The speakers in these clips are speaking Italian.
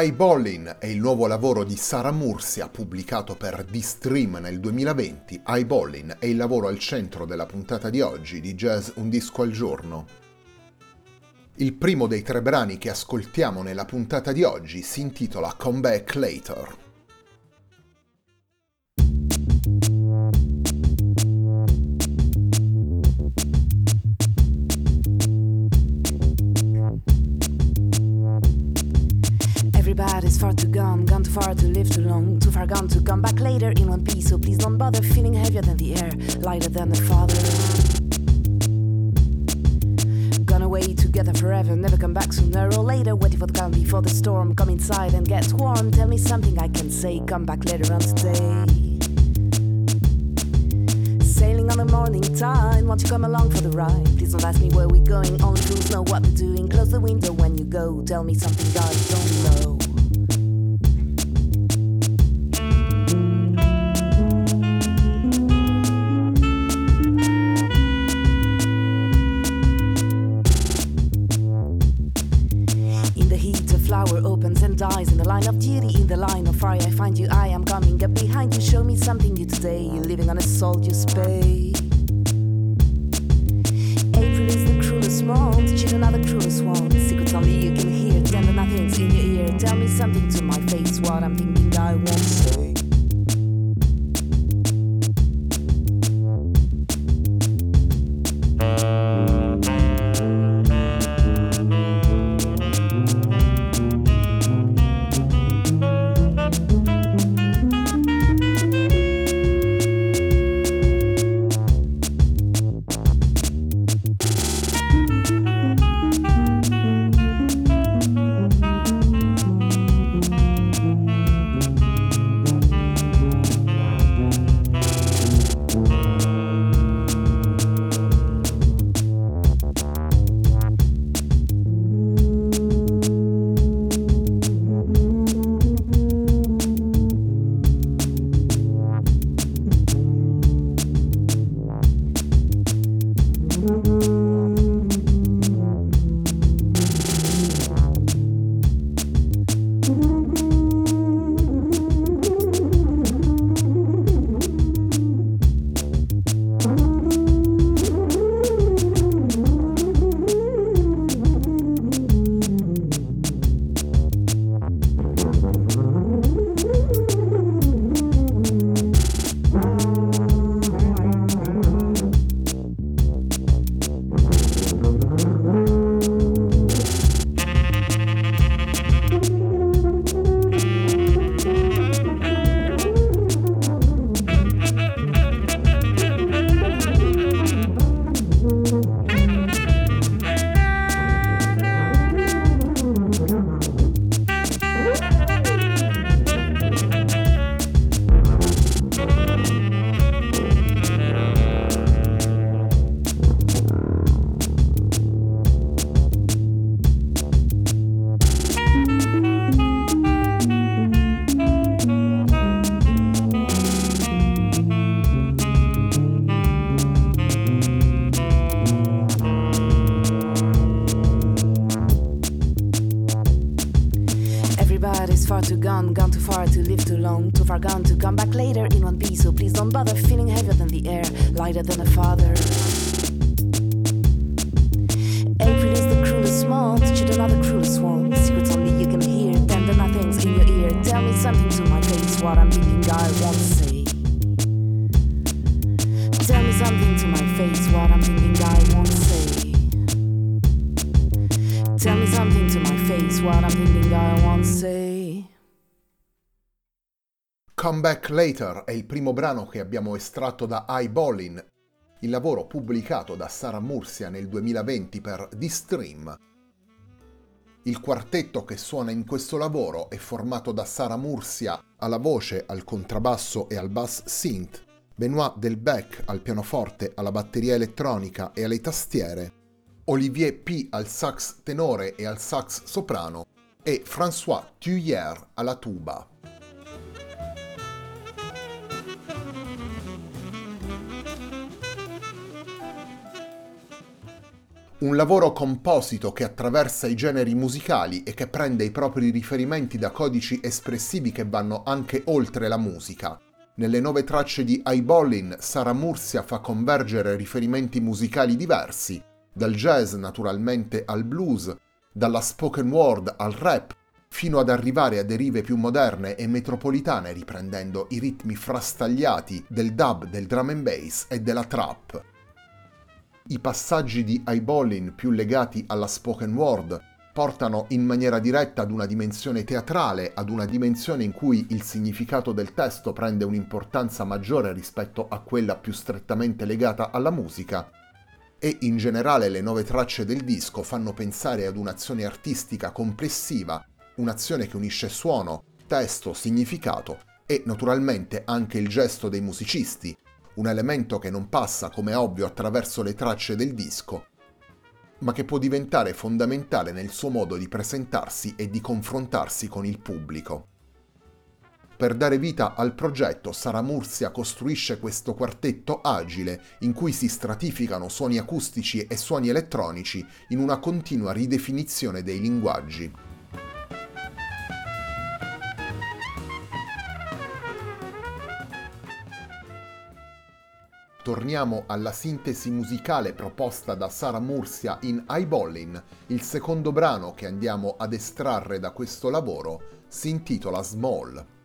Eyeballing è il nuovo lavoro di Sara Mursia pubblicato per D-Stream nel 2020. Eyeballing è il lavoro al centro della puntata di oggi di Jazz Un disco al giorno. Il primo dei tre brani che ascoltiamo nella puntata di oggi si intitola Come Back Later. Is far too gone, gone too far to live too long, too far gone to come back later in one piece. So please don't bother feeling heavier than the air, lighter than the father. Gone away together forever, never come back sooner or later. Waiting for the calm before the storm. Come inside and get warm. Tell me something I can say. Come back later on today. Sailing on the morning tide, won't you come along for the ride? Please don't ask me where we're going, only fools know what they're doing. Close the window when you go, tell me something I don't know. Come Back Later è il primo brano che abbiamo estratto da Eyeballin, il lavoro pubblicato da Sara Murcia nel 2020 per The Stream. Il quartetto che suona in questo lavoro è formato da Sara Murcia alla voce, al contrabbasso e al bass synth, Benoit Delbecq al pianoforte, alla batteria elettronica e alle tastiere, Olivier P al sax tenore e al sax soprano e François Thuyer alla tuba. Un lavoro composito che attraversa i generi musicali e che prende i propri riferimenti da codici espressivi che vanno anche oltre la musica. Nelle nove tracce di Eyeballin, Sara Murcia fa convergere riferimenti musicali diversi, dal jazz naturalmente al blues, dalla spoken word al rap, fino ad arrivare a derive più moderne e metropolitane riprendendo i ritmi frastagliati del dub, del drum and bass e della trap. I passaggi di Eyeballin più legati alla spoken word portano in maniera diretta ad una dimensione teatrale, ad una dimensione in cui il significato del testo prende un'importanza maggiore rispetto a quella più strettamente legata alla musica, e in generale le nove tracce del disco fanno pensare ad un'azione artistica complessiva, un'azione che unisce suono, testo, significato e naturalmente anche il gesto dei musicisti, un elemento che non passa come ovvio attraverso le tracce del disco, ma che può diventare fondamentale nel suo modo di presentarsi e di confrontarsi con il pubblico. Per dare vita al progetto, Sara Murcia costruisce questo quartetto agile in cui si stratificano suoni acustici e suoni elettronici in una continua ridefinizione dei linguaggi. Torniamo alla sintesi musicale proposta da Sara Murcia in Eyeballin. Il secondo brano che andiamo ad estrarre da questo lavoro si intitola Small.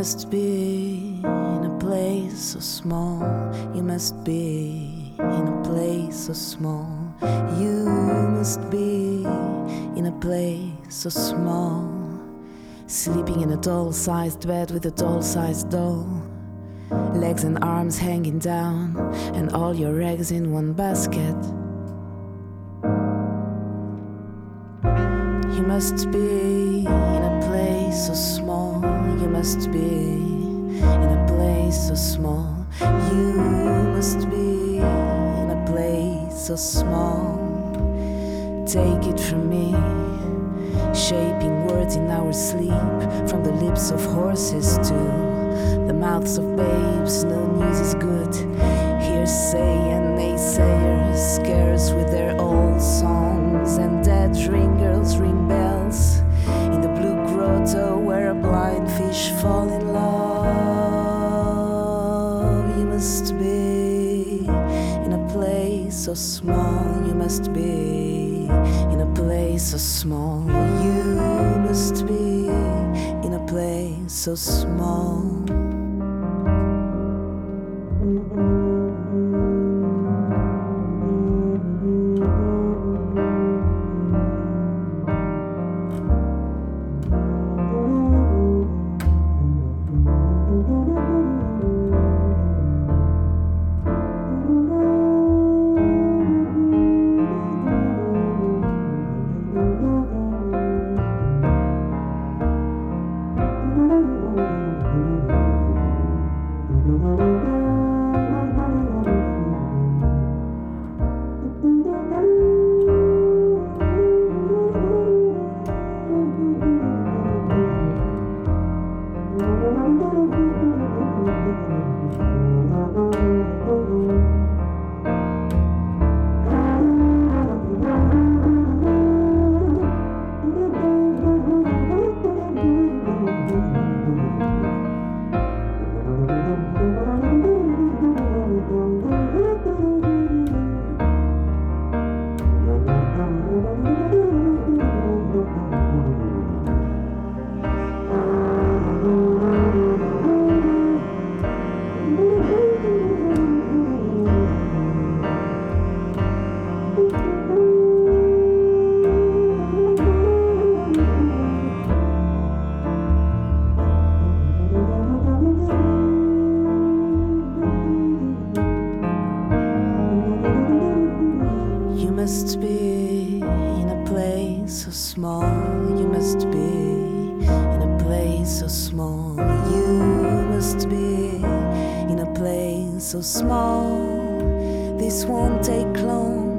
Must be in a place so small. You must be in a place so small. You must be in a place so small. Sleeping in a doll sized bed with a doll sized doll. Legs and arms hanging down, and all your eggs in one basket. You must be in a place so small. You must be in a place so small. You must be in a place so small. Take it from me, shaping words in our sleep, from the lips of horses to the mouths of babes. No news is good. Hearsay and naysayers scare us with their old songs, and dead ring girls ring bells in the blue grotto where a blind fish fall in love. You must be in a place so small. You must be in a place so small. You must be in a place so small. So small. You must be in a place so small. This won't take long.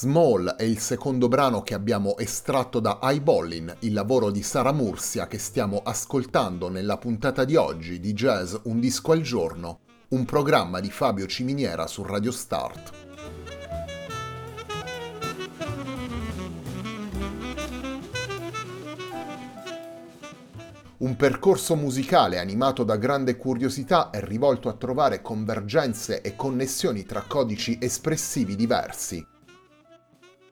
Small è il secondo brano che abbiamo estratto da Eyeballin, il lavoro di Sara Mursia che stiamo ascoltando nella puntata di oggi di Jazz Un disco al giorno, un programma di Fabio Ciminiera su Radio Start. Un percorso musicale animato da grande curiosità e rivolto a trovare convergenze e connessioni tra codici espressivi diversi.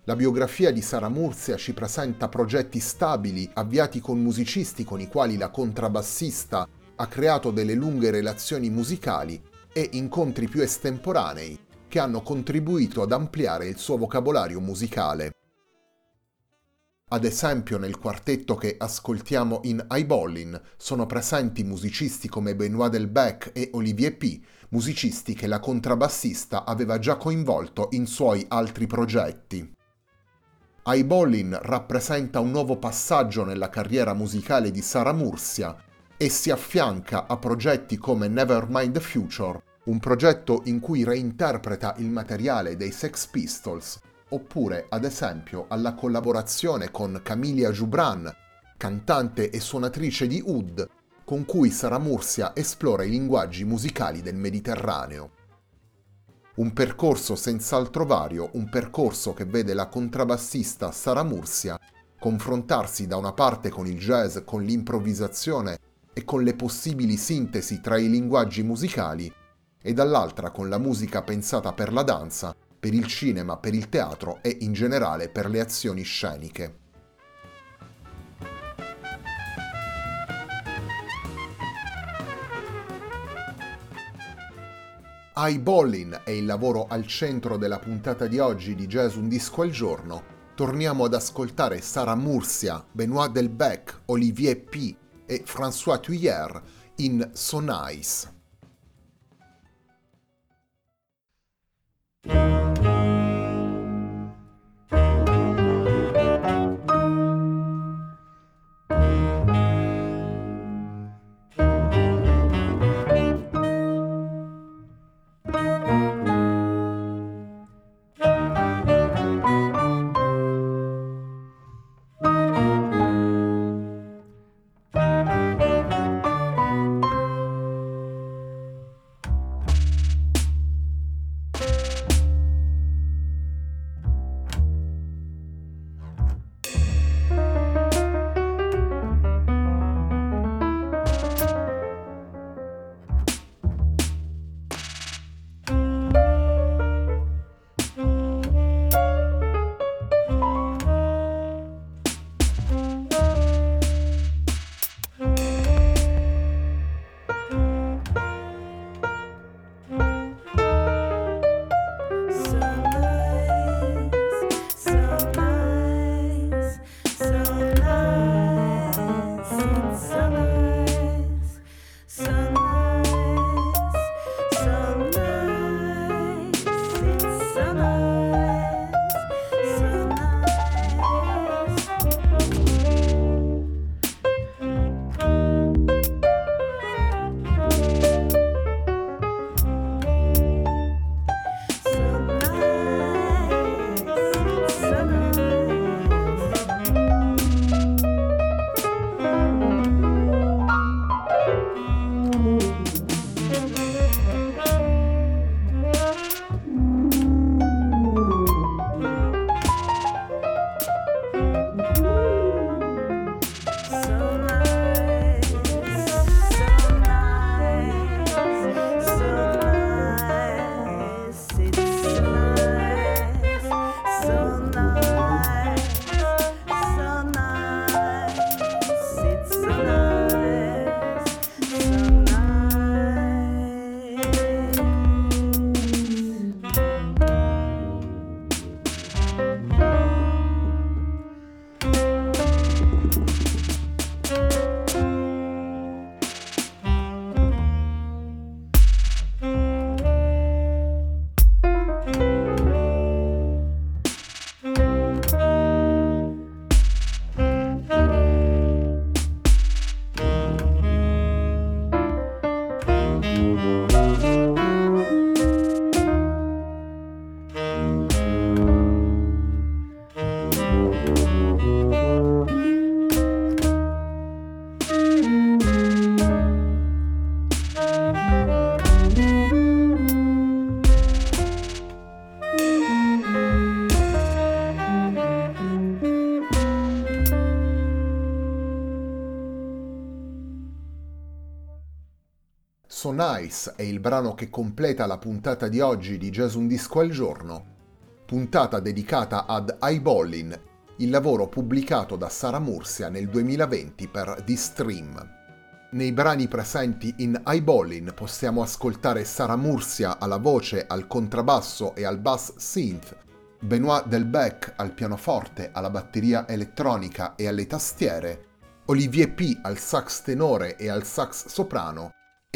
La biografia di Sara Murcia ci presenta progetti stabili avviati con musicisti con i quali la contrabbassista ha creato delle lunghe relazioni musicali e incontri più estemporanei che hanno contribuito ad ampliare il suo vocabolario musicale. Ad esempio nel quartetto che ascoltiamo in Eyeballin sono presenti musicisti come Benoît Delbecq e Olivier P., musicisti che la contrabbassista aveva già coinvolto in suoi altri progetti. Eyeballin rappresenta un nuovo passaggio nella carriera musicale di Sara Murcia e si affianca a progetti come Nevermind the Future, un progetto in cui reinterpreta il materiale dei Sex Pistols, oppure ad esempio alla collaborazione con Camilia Jubran, cantante e suonatrice di oud, con cui Sara Murcia esplora i linguaggi musicali del Mediterraneo. Un percorso senz'altro vario, un percorso che vede la contrabbassista Sara Murcia confrontarsi da una parte con il jazz, con l'improvvisazione e con le possibili sintesi tra i linguaggi musicali, e dall'altra con la musica pensata per la danza, per il cinema, per il teatro e in generale per le azioni sceniche. Eyeballin è il lavoro al centro della puntata di oggi di Jazz Un Disco al Giorno. Torniamo ad ascoltare Sara Murcia, Benoît Delbecq, Olivier P. e François Thuyer in So So Nice è il brano che completa la puntata di oggi di Jazz Un Disco al Giorno, puntata dedicata ad Eyeballin, il lavoro pubblicato da Sara Murcia nel 2020 per The Stream. Nei brani presenti in Eyeballin possiamo ascoltare Sara Murcia alla voce, al contrabbasso e al bass synth, Benoît Delbecq al pianoforte, alla batteria elettronica e alle tastiere, Olivier P al sax tenore e al sax soprano